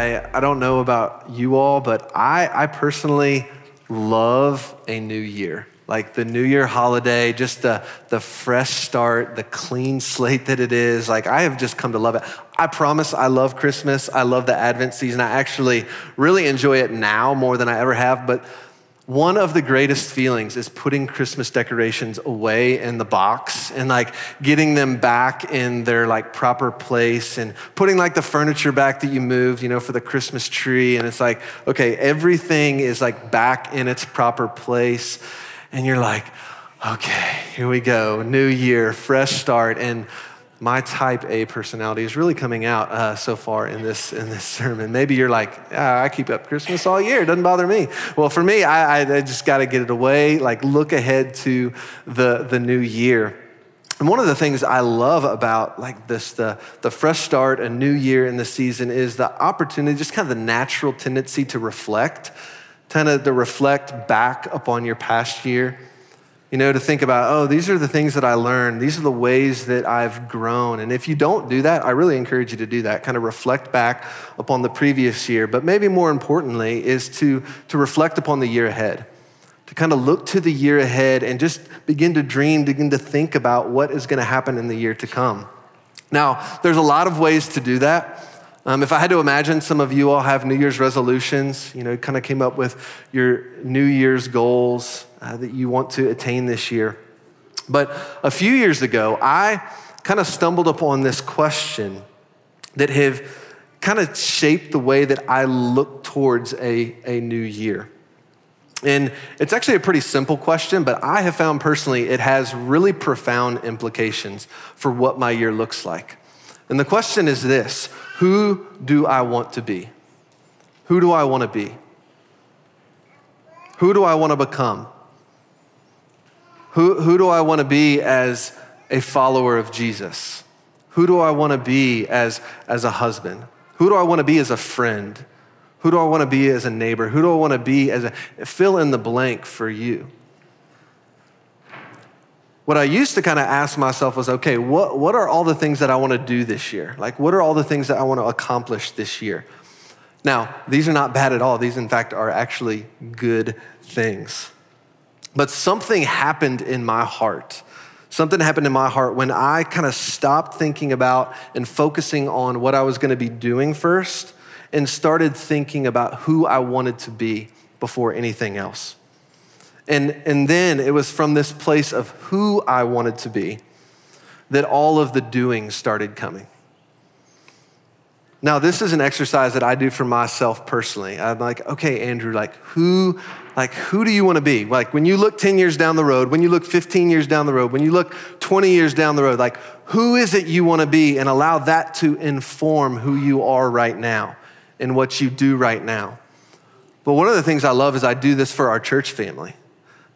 I, I don't know about you all, but I, I personally love a new year. Like the New Year holiday, just the, the fresh start, the clean slate that it is. Like I have just come to love it. I promise I love Christmas. I love the Advent season. I actually really enjoy it now more than I ever have. But one of the greatest feelings is putting Christmas decorations away in the box and like getting them back in their like proper place and putting like the furniture back that you moved, you know, for the Christmas tree. And it's like, okay, everything is like back in its proper place. And you're like, okay, here we go, new year, fresh start. And my type A personality is really coming out uh, so far in this in this sermon. Maybe you're like, ah, I keep up Christmas all year; it doesn't bother me. Well, for me, I, I just got to get it away. Like, look ahead to the the new year. And one of the things I love about like this, the, the fresh start, a new year in the season, is the opportunity, just kind of the natural tendency to reflect, kind of to reflect back upon your past year you know, to think about, oh, these are the things that I learned. These are the ways that I've grown. And if you don't do that, I really encourage you to do that. Kind of reflect back upon the previous year. But maybe more importantly, is to, to reflect upon the year ahead, to kind of look to the year ahead and just begin to dream, begin to think about what is going to happen in the year to come. Now, there's a lot of ways to do that. Um, if I had to imagine, some of you all have New Year's resolutions, you know, kind of came up with your New Year's goals uh, that you want to attain this year. But a few years ago, I kind of stumbled upon this question that have kind of shaped the way that I look towards a, a new year. And it's actually a pretty simple question, but I have found personally it has really profound implications for what my year looks like. And the question is this Who do I want to be? Who do I want to be? Who do I want to become? Who, who do I want to be as a follower of Jesus? Who do I want to be as, as a husband? Who do I want to be as a friend? Who do I want to be as a neighbor? Who do I want to be as a fill in the blank for you? What I used to kind of ask myself was okay, what, what are all the things that I want to do this year? Like, what are all the things that I want to accomplish this year? Now, these are not bad at all. These, in fact, are actually good things. But something happened in my heart. Something happened in my heart when I kind of stopped thinking about and focusing on what I was going to be doing first and started thinking about who I wanted to be before anything else. And, and then it was from this place of who I wanted to be that all of the doing started coming. Now, this is an exercise that I do for myself personally. I'm like, okay, Andrew, like who, like who do you want to be? Like when you look 10 years down the road, when you look 15 years down the road, when you look 20 years down the road, like who is it you want to be? And allow that to inform who you are right now and what you do right now. But one of the things I love is I do this for our church family.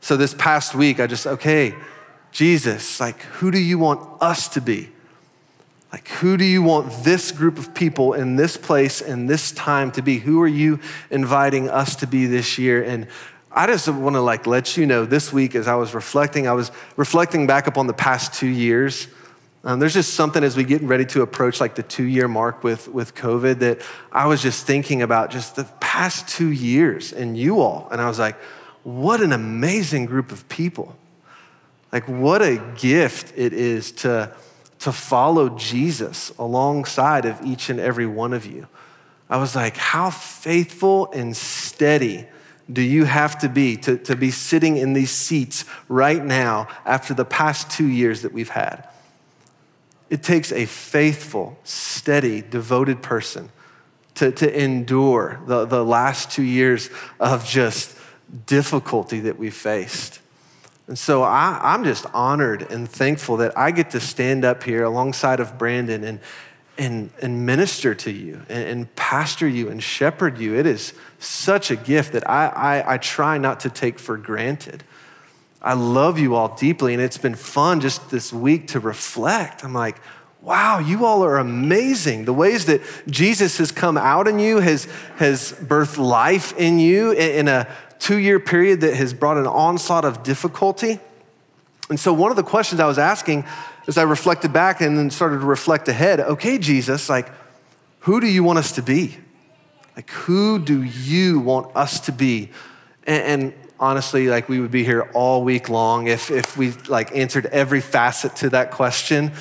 So this past week, I just, okay, Jesus, like who do you want us to be? Like, who do you want this group of people in this place and this time to be? Who are you inviting us to be this year? And I just want to like let you know this week as I was reflecting, I was reflecting back upon the past two years. Um, there's just something as we get ready to approach like the two year mark with, with COVID that I was just thinking about just the past two years and you all. And I was like, what an amazing group of people. Like, what a gift it is to to follow Jesus alongside of each and every one of you. I was like, how faithful and steady do you have to be to, to be sitting in these seats right now after the past two years that we've had? It takes a faithful, steady, devoted person to, to endure the, the last two years of just difficulty that we've faced. And so I, am just honored and thankful that I get to stand up here alongside of Brandon and, and, and minister to you and, and pastor you and shepherd you. It is such a gift that I, I, I try not to take for granted. I love you all deeply, and it's been fun just this week to reflect. I'm like, wow, you all are amazing. The ways that Jesus has come out in you, has, has birthed life in you in a two year period that has brought an onslaught of difficulty. And so, one of the questions I was asking as I reflected back and then started to reflect ahead okay, Jesus, like, who do you want us to be? Like, who do you want us to be? And, and, honestly, like we would be here all week long if, if we like answered every facet to that question.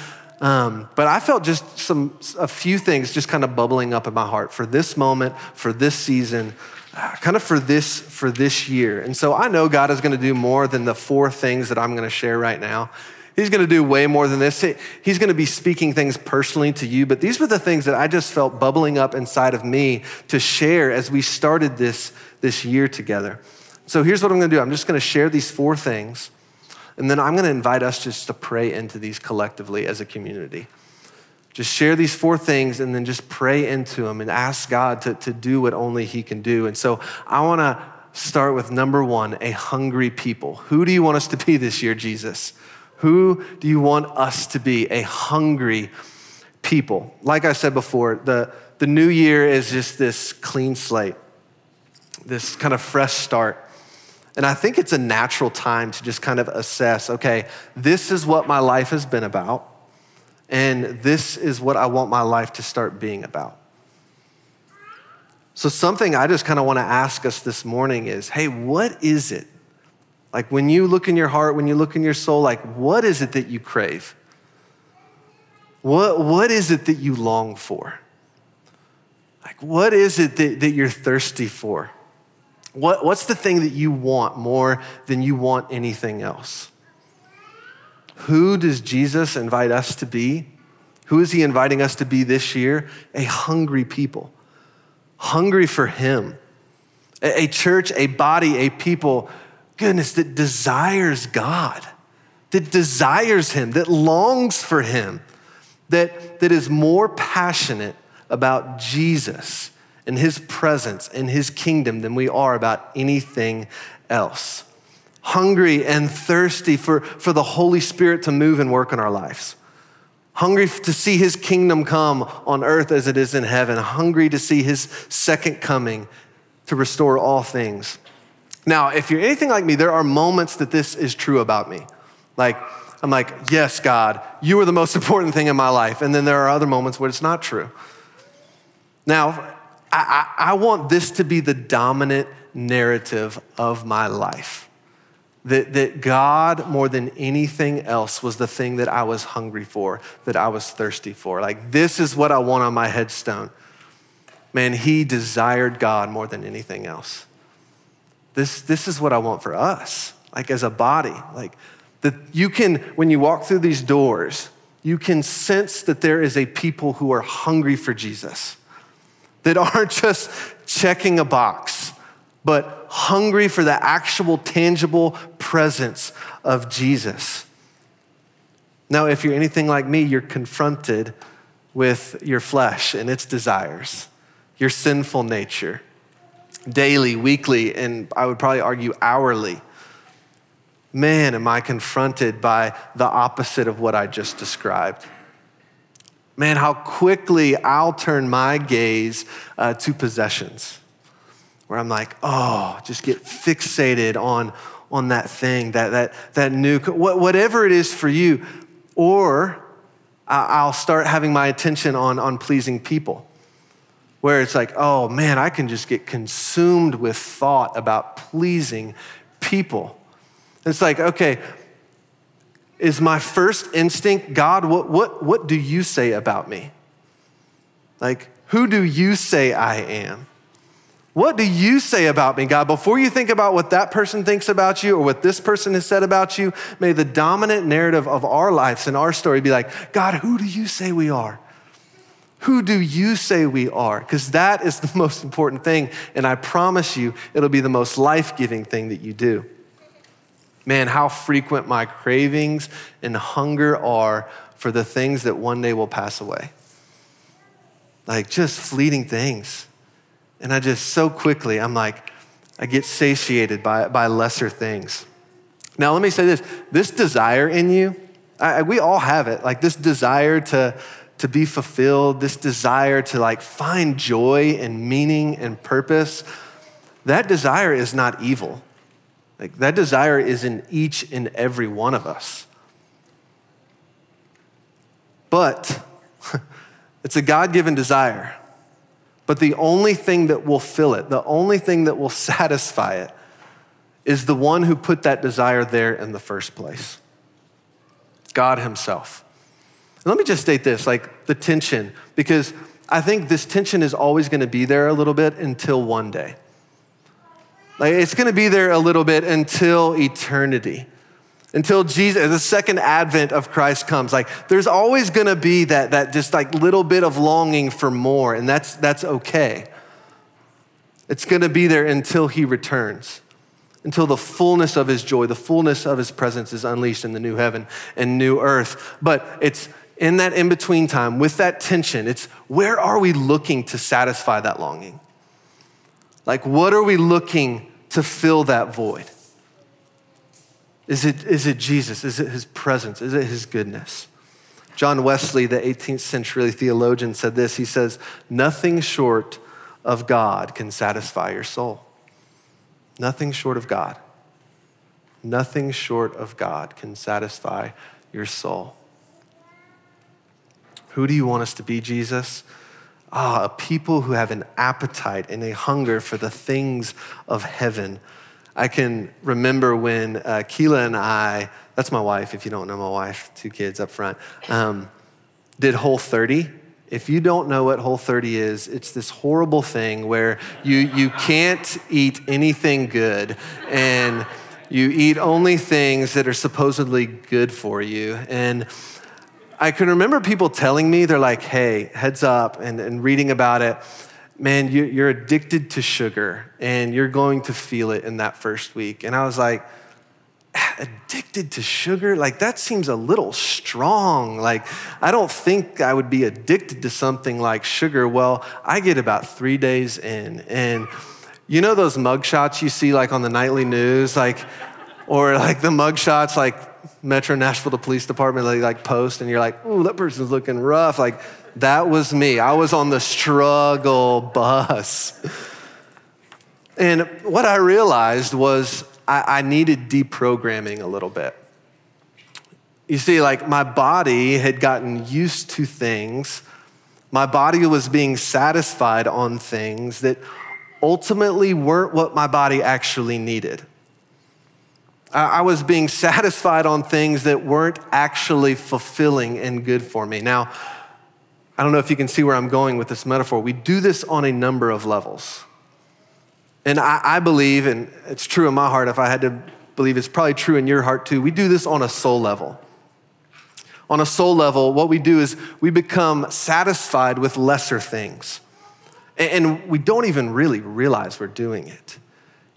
Um, but I felt just some, a few things just kind of bubbling up in my heart for this moment, for this season, uh, kind of for this, for this year. And so I know God is going to do more than the four things that I'm going to share right now. He's going to do way more than this. He's going to be speaking things personally to you, but these were the things that I just felt bubbling up inside of me to share as we started this, this year together. So here's what I'm going to do I'm just going to share these four things, and then I'm going to invite us just to pray into these collectively as a community. Just share these four things and then just pray into them and ask God to, to do what only He can do. And so I want to start with number one a hungry people. Who do you want us to be this year, Jesus? Who do you want us to be? A hungry people. Like I said before, the, the new year is just this clean slate, this kind of fresh start. And I think it's a natural time to just kind of assess okay, this is what my life has been about, and this is what I want my life to start being about. So, something I just kind of want to ask us this morning is hey, what is it like when you look in your heart, when you look in your soul, like what is it that you crave? What, what is it that you long for? Like what is it that, that you're thirsty for? What, what's the thing that you want more than you want anything else? Who does Jesus invite us to be? Who is he inviting us to be this year? A hungry people, hungry for him. A, a church, a body, a people goodness, that desires God, that desires Him, that longs for Him, that, that is more passionate about Jesus and His presence and His kingdom than we are about anything else. Hungry and thirsty for, for the Holy Spirit to move and work in our lives. Hungry to see his kingdom come on earth as it is in heaven. Hungry to see his second coming to restore all things. Now, if you're anything like me, there are moments that this is true about me. Like, I'm like, yes, God, you are the most important thing in my life. And then there are other moments where it's not true. Now, I, I, want this to be the dominant narrative of my life. That, that God, more than anything else, was the thing that I was hungry for, that I was thirsty for. Like, this is what I want on my headstone. Man, he desired God more than anything else. This, this is what I want for us, like as a body. Like that you can, when you walk through these doors, you can sense that there is a people who are hungry for Jesus, that aren't just checking a box, but hungry for the actual tangible presence of Jesus. Now, if you're anything like me, you're confronted with your flesh and its desires, your sinful nature daily, weekly, and I would probably argue hourly. Man, am I confronted by the opposite of what I just described. Man, how quickly I'll turn my gaze uh, to possessions, where I'm like, oh, just get fixated on, on that thing, that, that, that new, whatever it is for you. Or I'll start having my attention on, on pleasing people where it's like, oh man, I can just get consumed with thought about pleasing people. It's like, okay, is my first instinct, God, what, what, what do you say about me? Like, who do you say I am? What do you say about me, God? Before you think about what that person thinks about you or what this person has said about you, may the dominant narrative of our lives and our story be like, God, who do you say we are? Who do you say we are? Because that is the most important thing. And I promise you, it'll be the most life giving thing that you do. Man, how frequent my cravings and hunger are for the things that one day will pass away. Like just fleeting things. And I just so quickly, I'm like, I get satiated by, by lesser things. Now, let me say this this desire in you, I, we all have it. Like this desire to, to be fulfilled, this desire to like find joy and meaning and purpose, that desire is not evil. Like that desire is in each and every one of us. But it's a God given desire. But the only thing that will fill it, the only thing that will satisfy it, is the one who put that desire there in the first place God Himself. And let me just state this like the tension, because I think this tension is always going to be there a little bit until one day. Like it's going to be there a little bit until eternity. Until Jesus, the second advent of Christ comes. Like there's always going to be that, that just like little bit of longing for more, and that's, that's okay. It's going to be there until he returns, until the fullness of his joy, the fullness of his presence is unleashed in the new heaven and new earth. But it's in that in between time, with that tension, it's where are we looking to satisfy that longing? Like, what are we looking to fill that void? Is it, is it Jesus? Is it his presence? Is it his goodness? John Wesley, the 18th century theologian, said this. He says, Nothing short of God can satisfy your soul. Nothing short of God. Nothing short of God can satisfy your soul. Who do you want us to be, Jesus? Ah, a people who have an appetite and a hunger for the things of heaven. I can remember when uh, Keela and I, that's my wife, if you don't know my wife, two kids up front, um, did Whole 30. If you don't know what Whole 30 is, it's this horrible thing where you, you can't eat anything good and you eat only things that are supposedly good for you. And I can remember people telling me, they're like, hey, heads up, and, and reading about it. Man, you, you're addicted to sugar and you're going to feel it in that first week. And I was like, ah, addicted to sugar? Like, that seems a little strong. Like, I don't think I would be addicted to something like sugar. Well, I get about three days in. And you know those mug shots you see like on the nightly news? Like, or like the mug shots, like Metro Nashville, the police department, they like post, and you're like, ooh, that person's looking rough. Like, that was me. I was on the struggle bus. And what I realized was I, I needed deprogramming a little bit. You see, like, my body had gotten used to things, my body was being satisfied on things that ultimately weren't what my body actually needed. I was being satisfied on things that weren't actually fulfilling and good for me. Now, I don't know if you can see where I'm going with this metaphor. We do this on a number of levels. And I, I, believe, and it's true in my heart, if I had to believe it's probably true in your heart too, we do this on a soul level. On a soul level, what we do is we become satisfied with lesser things. And we don't even really realize we're doing it.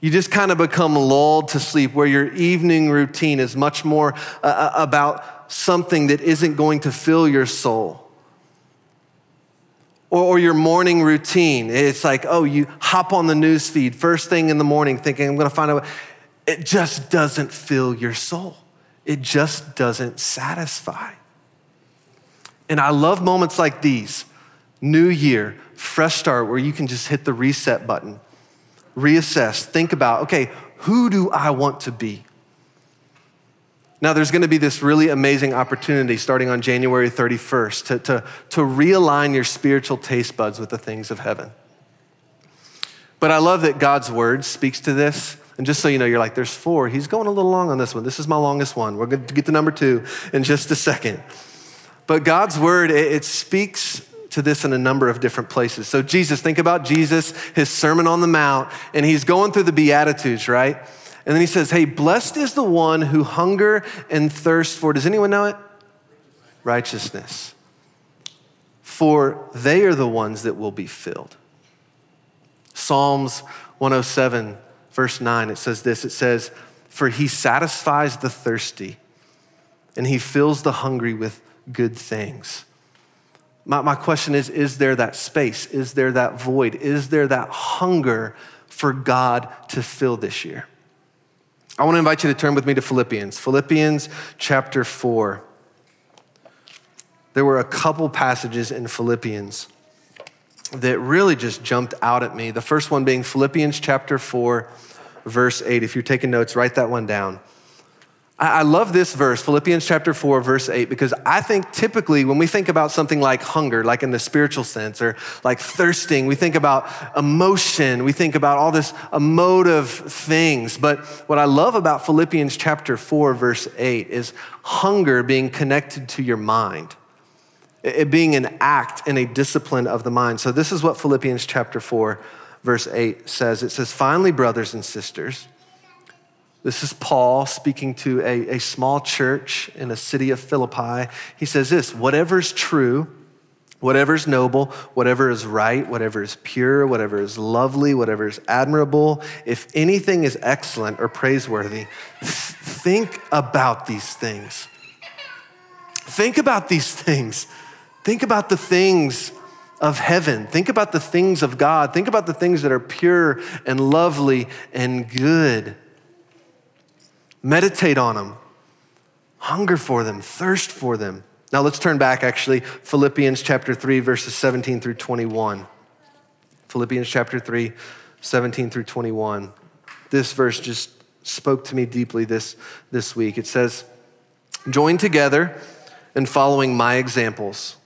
You just kind of become lulled to sleep where your evening routine is much more uh, uh, about something that isn't going to fill your soul. Or, or, your morning routine. It's like, oh, you hop on the news feed first thing in the morning thinking, I'm going to find out. It just doesn't fill your soul, it just doesn't satisfy. And I love moments like these new year, fresh start, where you can just hit the reset button reassess, think about, okay, who do I want to be? Now, there's going to be this really amazing opportunity starting on January 31st to, to, to realign your spiritual taste buds with the things of heaven. But I love that God's word speaks to this. And just so you know, you're like, there's four. He's going a little long on this one. This is my longest one. We're going to get to number two in just a second. But God's word, it, it speaks to this in a number of different places. So, Jesus, think about Jesus, his Sermon on the Mount, and he's going through the Beatitudes, right? And then he says, Hey, blessed is the one who hunger and thirst for, does anyone know it? Righteousness. For they are the ones that will be filled. Psalms 107, verse 9, it says this it says, For he satisfies the thirsty, and he fills the hungry with good things. My, my question is Is there that space? Is there that void? Is there that hunger for God to fill this year? I want to invite you to turn with me to Philippians, Philippians chapter 4. There were a couple passages in Philippians that really just jumped out at me. The first one being Philippians chapter 4, verse 8. If you're taking notes, write that one down. I love this verse, Philippians chapter 4, verse 8, because I think typically when we think about something like hunger, like in the spiritual sense, or like thirsting, we think about emotion, we think about all this emotive things. But what I love about Philippians chapter 4, verse 8 is hunger being connected to your mind, it being an act and a discipline of the mind. So this is what Philippians chapter 4, verse 8 says it says, Finally, brothers and sisters, this is Paul speaking to a, a small church in a city of Philippi. He says this whatever's true, whatever's noble, whatever is right, whatever is pure, whatever is lovely, whatever is admirable, if anything is excellent or praiseworthy, think about these things. Think about these things. Think about the things of heaven. Think about the things of God. Think about the things that are pure and lovely and good. Meditate on them, hunger for them, thirst for them. Now let's turn back actually, Philippians chapter 3, verses 17 through 21. Philippians chapter 3, 17 through 21. This verse just spoke to me deeply this, this week. It says, Join together in following my examples,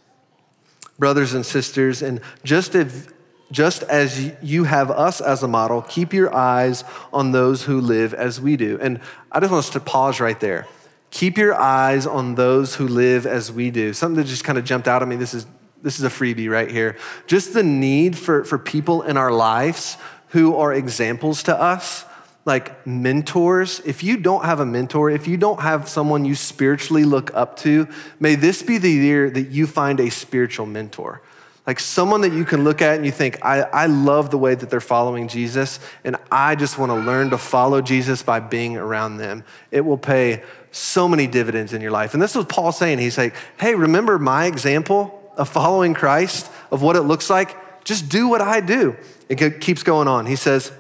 brothers and sisters, and just as just as you have us as a model, keep your eyes on those who live as we do. And I just want us to pause right there. Keep your eyes on those who live as we do. Something that just kind of jumped out at me. This is, this is a freebie right here. Just the need for, for people in our lives who are examples to us, like mentors. If you don't have a mentor, if you don't have someone you spiritually look up to, may this be the year that you find a spiritual mentor like someone that you can look at and you think, I, I love the way that they're following Jesus, and I just want to learn to follow Jesus by being around them. It will pay so many dividends in your life. And this is Paul saying. He's like, hey, remember my example of following Christ, of what it looks like? Just do what I do. It keeps going on. He says,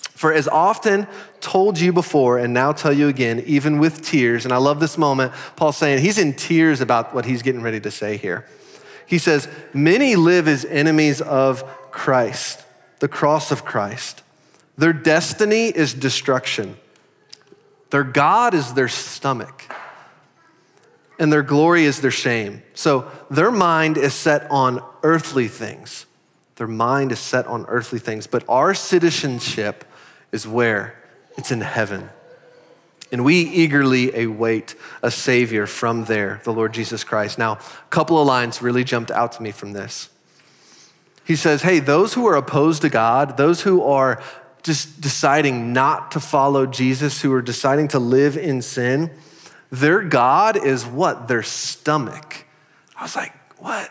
for as often told you before and now tell you again, even with tears, and I love this moment, Paul's saying he's in tears about what he's getting ready to say here. He says, Many live as enemies of Christ, the cross of Christ. Their destiny is destruction. Their God is their stomach, and their glory is their shame. So their mind is set on earthly things. Their mind is set on earthly things, but our citizenship is where? It's in heaven. And we eagerly await a Savior from there, the Lord Jesus Christ. Now, a couple of lines really jumped out to me from this. He says, Hey, those who are opposed to God, those who are just deciding not to follow Jesus, who are deciding to live in sin, their God is what? Their stomach. I was like, What?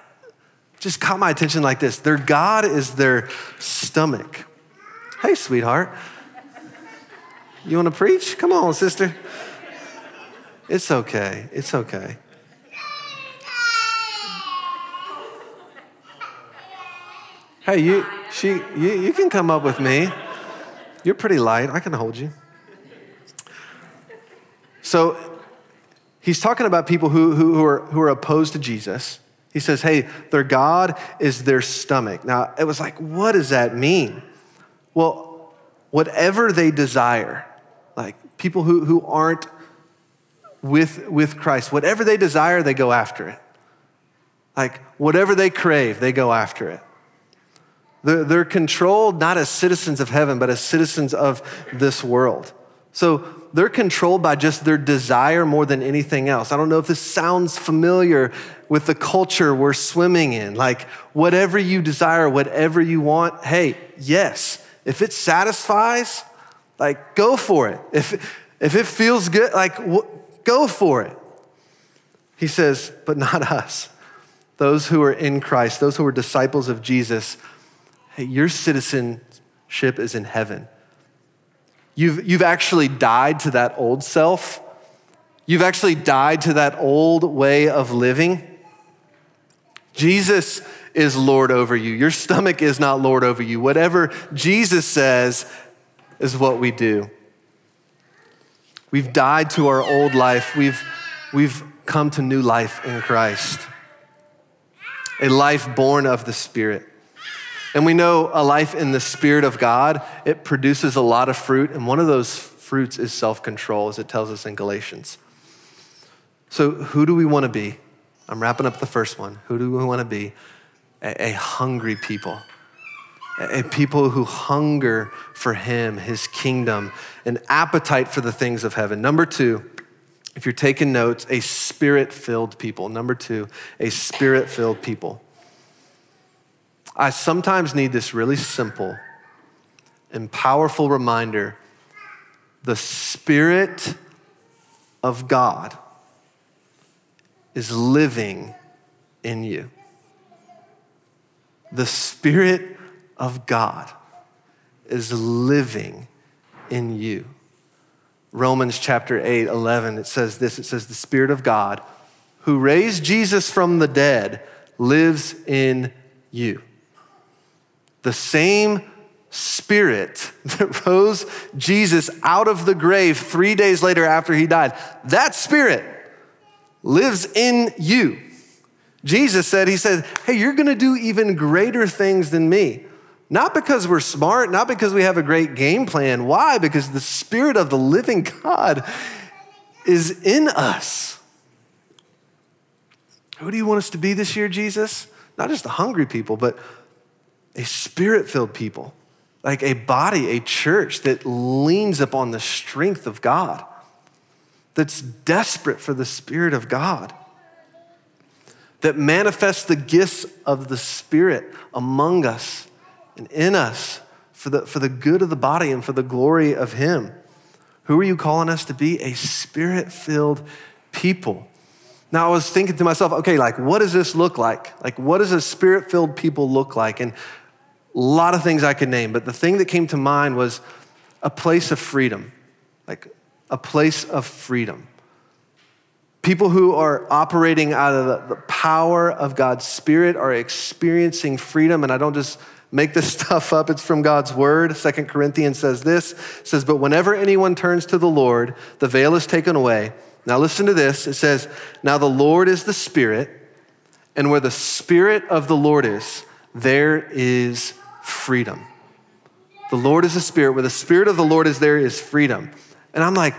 Just caught my attention like this. Their God is their stomach. Hey, sweetheart. You want to preach? Come on, sister. It's okay. It's okay. Hey, you, she, you, you can come up with me. You're pretty light. I can hold you. So he's talking about people who, who, who, are, who are opposed to Jesus. He says, hey, their God is their stomach. Now, it was like, what does that mean? Well, whatever they desire, like people who, who aren't with, with Christ. Whatever they desire, they go after it. Like whatever they crave, they go after it. They're, they're controlled not as citizens of heaven, but as citizens of this world. So they're controlled by just their desire more than anything else. I don't know if this sounds familiar with the culture we're swimming in. Like, whatever you desire, whatever you want, hey, yes. If it satisfies, like, go for it. If, if it feels good, like, go for it. He says, but not us. Those who are in Christ, those who are disciples of Jesus, hey, your citizenship is in heaven. You've, you've actually died to that old self. You've actually died to that old way of living. Jesus is Lord over you. Your stomach is not Lord over you. Whatever Jesus says, is what we do. We've died to our old life. We've, we've come to new life in Christ, a life born of the Spirit. And we know a life in the Spirit of God, it produces a lot of fruit. And one of those fruits is self control, as it tells us in Galatians. So, who do we want to be? I'm wrapping up the first one. Who do we want to be? A, a hungry people, people who hunger for Him, His kingdom, an appetite for the things of heaven. Number two, if you're taking notes, a spirit filled people. Number two, a spirit filled people. I sometimes need this really simple and powerful reminder the Spirit of God is living in you. The Spirit of God is living in you. Romans chapter 8, 11, it says this it says, The Spirit of God, who raised Jesus from the dead, lives in you. The same Spirit that rose Jesus out of the grave three days later after he died, that Spirit lives in you. Jesus said, He said, Hey, you're gonna do even greater things than me. Not because we're smart, not because we have a great game plan. Why? Because the Spirit of the living God is in us. Who do you want us to be this year, Jesus? Not just the hungry people, but a spirit filled people, like a body, a church that leans upon the strength of God, that's desperate for the Spirit of God, that manifests the gifts of the Spirit among us and in us for the, for the good of the body and for the glory of Him. Who are you calling us to be? A spirit filled people. Now, I was thinking to myself, okay, like, what does this look like? Like, what does a spirit filled people look like? And a lot of things I could name, but the thing that came to mind was a place of freedom, like a place of freedom. People who are operating out of the, the power of God's Spirit are experiencing freedom, and I don't just make this stuff up. It's from God's word. Second Corinthians says this says, But whenever anyone turns to the Lord, the veil is taken away. Now listen to this. It says, Now the Lord is the Spirit, and where the Spirit of the Lord is, there is freedom. The Lord is the Spirit. Where the Spirit of the Lord is, there is freedom. And I'm like,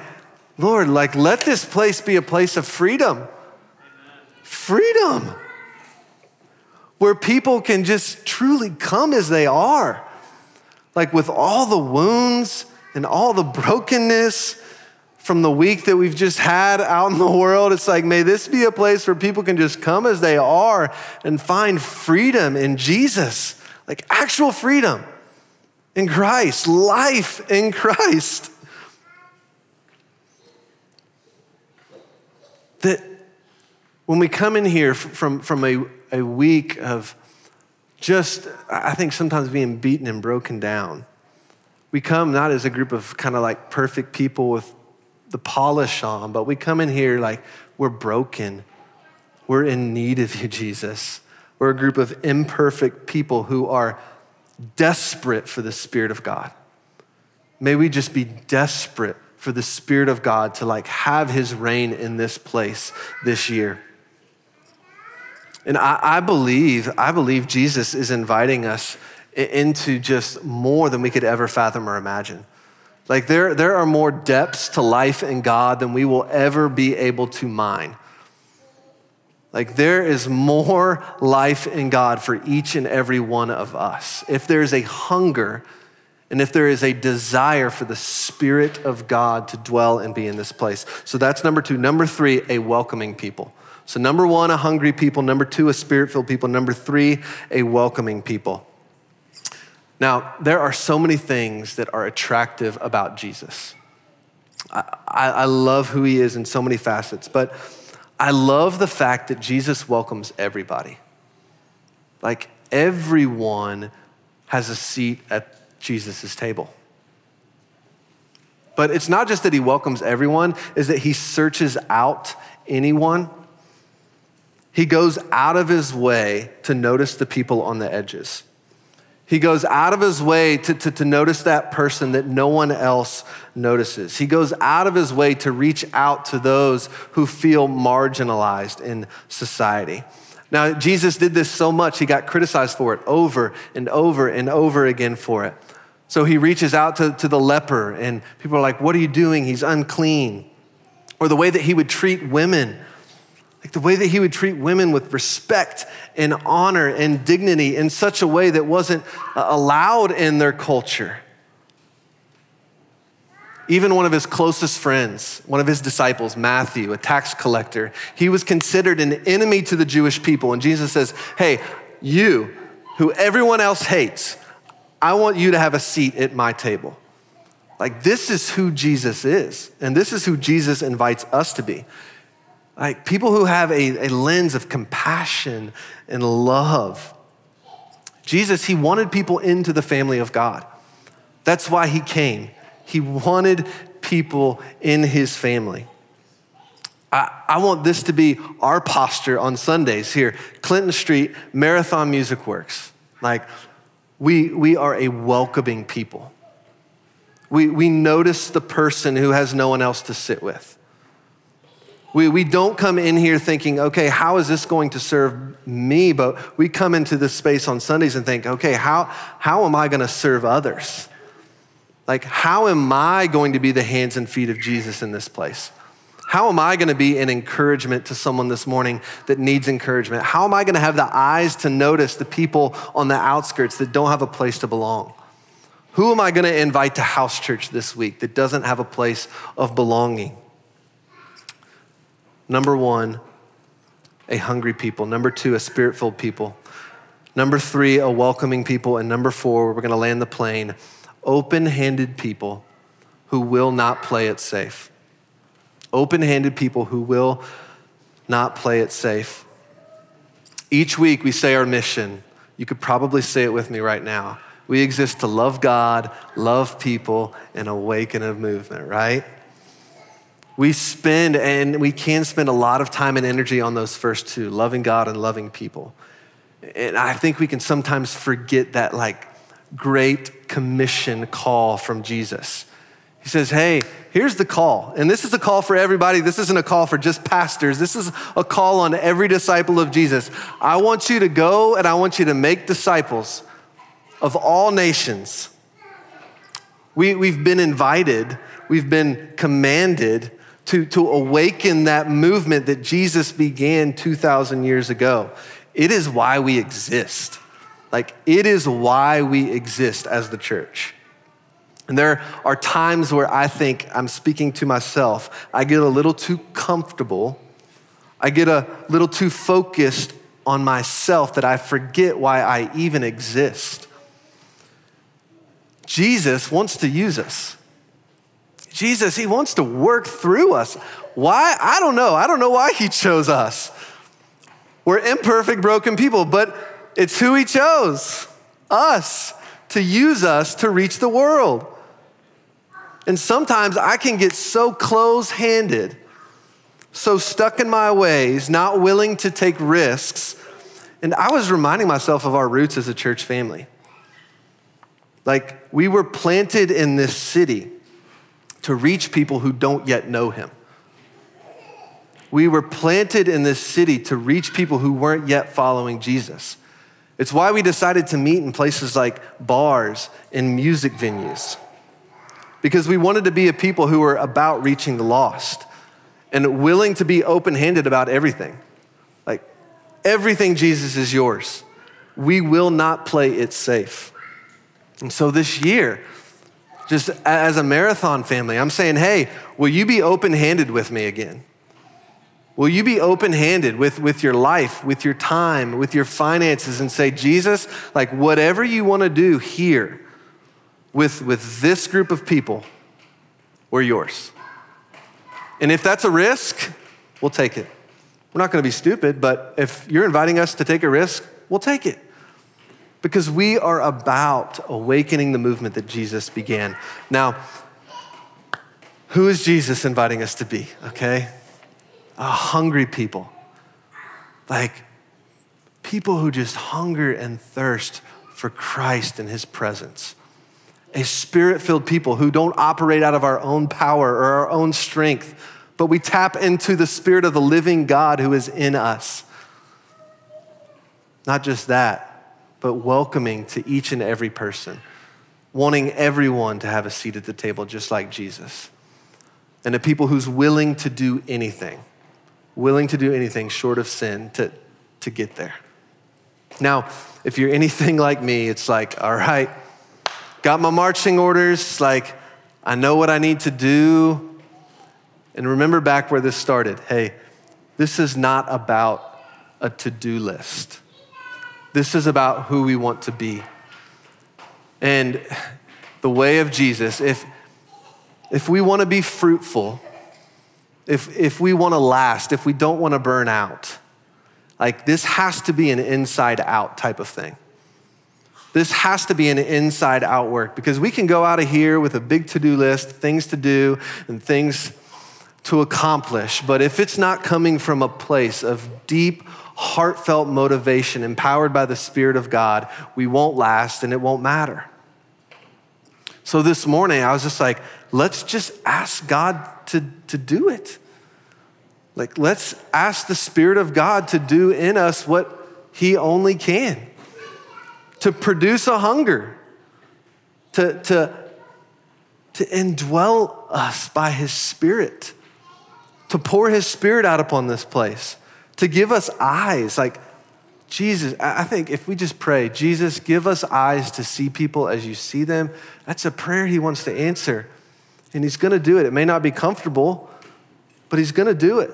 Lord, like, let this place be a place of freedom. Freedom. Where people can just truly come as they are. Like, with all the wounds and all the brokenness from the week that we've just had out in the world. It's like, may this be a place where people can just come as they are and find freedom in Jesus like actual freedom in Christ, life in Christ. That when we come in here from, from a, a week of just, I think sometimes being beaten and broken down, we come not as a group of kind of like perfect people with the polish on, but we come in here like we're broken. We're in need of you, Jesus. We're a group of imperfect people who are desperate for the Spirit of God. May we just be desperate for the Spirit of God to like have his reign in this place this year. And I, I, believe, I believe Jesus is inviting us into just more than we could ever fathom or imagine. Like there, there are more depths to life in God than we will ever be able to mine. Like there is more life in God for each and every one of us. If there is a hunger and if there is a desire for the Spirit of God to dwell and be in this place. So that's number two. Number three, a welcoming people. So, number one, a hungry people. Number two, a spirit filled people. Number three, a welcoming people. Now, there are so many things that are attractive about Jesus. I, I, love who he is in so many facets, but I love the fact that Jesus welcomes everybody. Like everyone has a seat at Jesus' table. But it's not just that he welcomes everyone, is that he searches out anyone. He goes out of his way to notice the people on the edges. He goes out of his way to, to, to, notice that person that no one else notices. He goes out of his way to reach out to those who feel marginalized in society. Now, Jesus did this so much, he got criticized for it over and over and over again for it. So he reaches out to, to the leper, and people are like, What are you doing? He's unclean. Or the way that he would treat women Like the way that he would treat women with respect and honor and dignity in such a way that wasn't uh, allowed in their culture. Even one of his closest friends, one of his disciples, Matthew, a tax collector, he was considered an enemy to the Jewish people. And Jesus says, Hey, you, who everyone else hates, I want you to have a seat at my table. Like, this is who Jesus is. And this is who Jesus invites us to be. Like, people who have a, a lens of compassion and love. Jesus, he wanted people into the family of God. That's why he came. He wanted people in his family. I, I, want this to be our posture on Sundays here, Clinton Street, Marathon Music Works. Like, we, we are a welcoming people. We, we notice the person who has no one else to sit with. We, we don't come in here thinking, okay, how is this going to serve me? But we come into this space on Sundays and think, okay, how, how am I going to serve others? Like, how am I going to be the hands and feet of Jesus in this place? How am I going to be an encouragement to someone this morning that needs encouragement? How am I going to have the eyes to notice the people on the outskirts that don't have a place to belong? Who am I going to invite to house church this week that doesn't have a place of belonging? Number one, a hungry people. Number two, a spirit filled people. Number three, a welcoming people. And number four, we're going to land the plane open handed people who will not play it safe. Open handed people who will not play it safe. Each week we say our mission. You could probably say it with me right now. We exist to love God, love people, and awaken a movement, right? We spend, and we can spend a lot of time and energy on those first two loving God and loving people. And I think we can sometimes forget that, like, great commission call from Jesus. He says, Hey, here's the call. And this is a call for everybody. This isn't a call for just pastors. This is a call on every disciple of Jesus. I want you to go and I want you to make disciples of all nations. We, we've been invited, we've been commanded to, to awaken that movement that Jesus began 2,000 years ago. It is why we exist. Like, it is why we exist as the church. And there are times where I think I'm speaking to myself. I get a little too comfortable. I get a little too focused on myself that I forget why I even exist. Jesus wants to use us. Jesus, he wants to work through us. Why? I don't know. I don't know why he chose us. We're imperfect, broken people, but it's who He chose us to use us to reach the world. And sometimes I can get so close handed, so stuck in my ways, not willing to take risks. And I was reminding myself of our roots as a church family. Like, we were planted in this city to reach people who don't yet know Him. We were planted in this city to reach people who weren't yet following Jesus. It's why we decided to meet in places like bars and music venues. Because we wanted to be a people who were about reaching the lost and willing to be open handed about everything. Like, everything, Jesus, is yours. We will not play it safe. And so this year, just as a marathon family, I'm saying, hey, will you be open handed with me again? Will you be open handed with, with your life, with your time, with your finances, and say, Jesus, like whatever you want to do here with, with this group of people, we're yours. And if that's a risk, we'll take it. We're not going to be stupid, but if you're inviting us to take a risk, we'll take it. Because we are about awakening the movement that Jesus began. Now, who is Jesus inviting us to be, okay? a hungry people. Like people who just hunger and thirst for Christ and his presence. A spirit filled people who don't operate out of our own power or our own strength, but we tap into the spirit of the living God who is in us. Not just that, but welcoming to each and every person, wanting everyone to have a seat at the table just like Jesus. And a people who's willing to do anything willing to do anything short of sin to, to get there. Now, if you're anything like me, it's like, all right, got my marching orders, like, I know what I need to do. And remember back where this started. Hey, this is not about a to do list, this is about who we want to be. And the way of Jesus, if, if we want to be fruitful, if, if we want to last, if we don't want to burn out, like this has to be an inside out type of thing. This has to be an inside out work because we can go out of here with a big to do list, things to do, and things to accomplish. But if it's not coming from a place of deep, heartfelt motivation, empowered by the Spirit of God, we won't last and it won't matter. So this morning, I was just like, let's just ask God to, to do it. Like, let's ask the Spirit of God to do in us what He only can to produce a hunger, to, to, to indwell us by His Spirit, to pour His Spirit out upon this place, to give us eyes. Like, Jesus, I think if we just pray, Jesus, give us eyes to see people as you see them, that's a prayer He wants to answer. And He's gonna do it. It may not be comfortable, but He's gonna do it.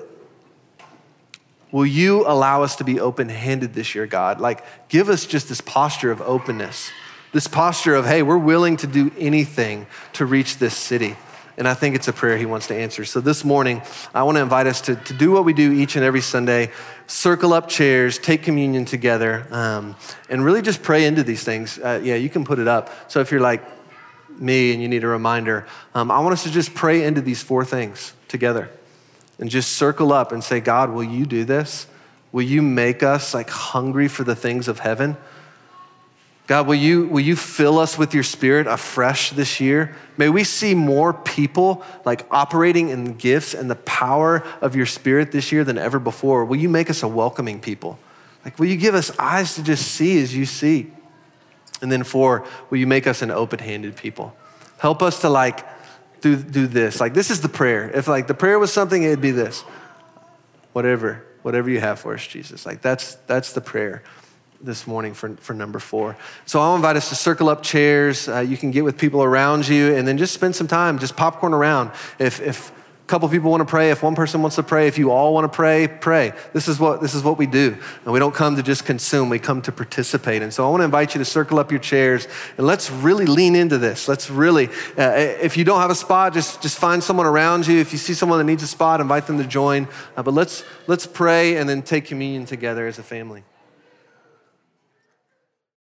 Will you allow us to be open handed this year, God? Like, give us just this posture of openness, this posture of, hey, we're willing to do anything to reach this city. And I think it's a prayer he wants to answer. So this morning, I want to invite us to, to do what we do each and every Sunday circle up chairs, take communion together, um, and really just pray into these things. Uh, yeah, you can put it up. So if you're like me and you need a reminder, um, I want us to just pray into these four things together and just circle up and say, God, will you do this? Will you make us like hungry for the things of heaven? God, will you, will you fill us with your spirit afresh this year? May we see more people like operating in gifts and the power of your spirit this year than ever before. Will you make us a welcoming people? Like, will you give us eyes to just see as you see? And then, four, will you make us an open handed people? Help us to like do, do this. Like, this is the prayer. If like the prayer was something, it'd be this. Whatever, whatever you have for us, Jesus. Like, that's, that's the prayer this morning for, for number four. So I'll invite us to circle up chairs. Uh, you can get with people around you and then just spend some time, just popcorn around. If, if a couple people want to pray, if one person wants to pray, if you all want to pray, pray. This is what this is what we do. And we don't come to just consume, we come to participate. And so I want to invite you to circle up your chairs and let's really lean into this. Let's really uh, if you don't have a spot, just just find someone around you. If you see someone that needs a spot, invite them to join. Uh, but let's let's pray and then take communion together as a family.